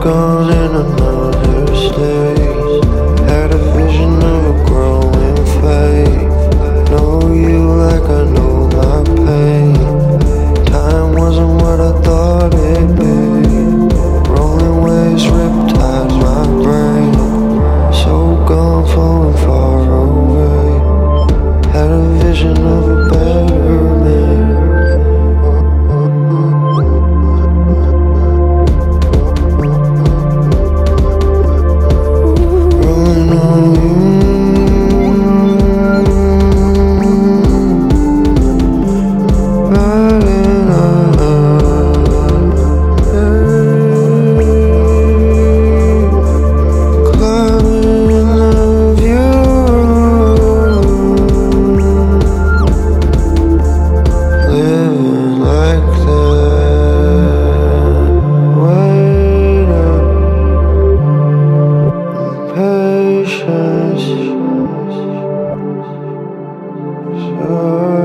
gonna love.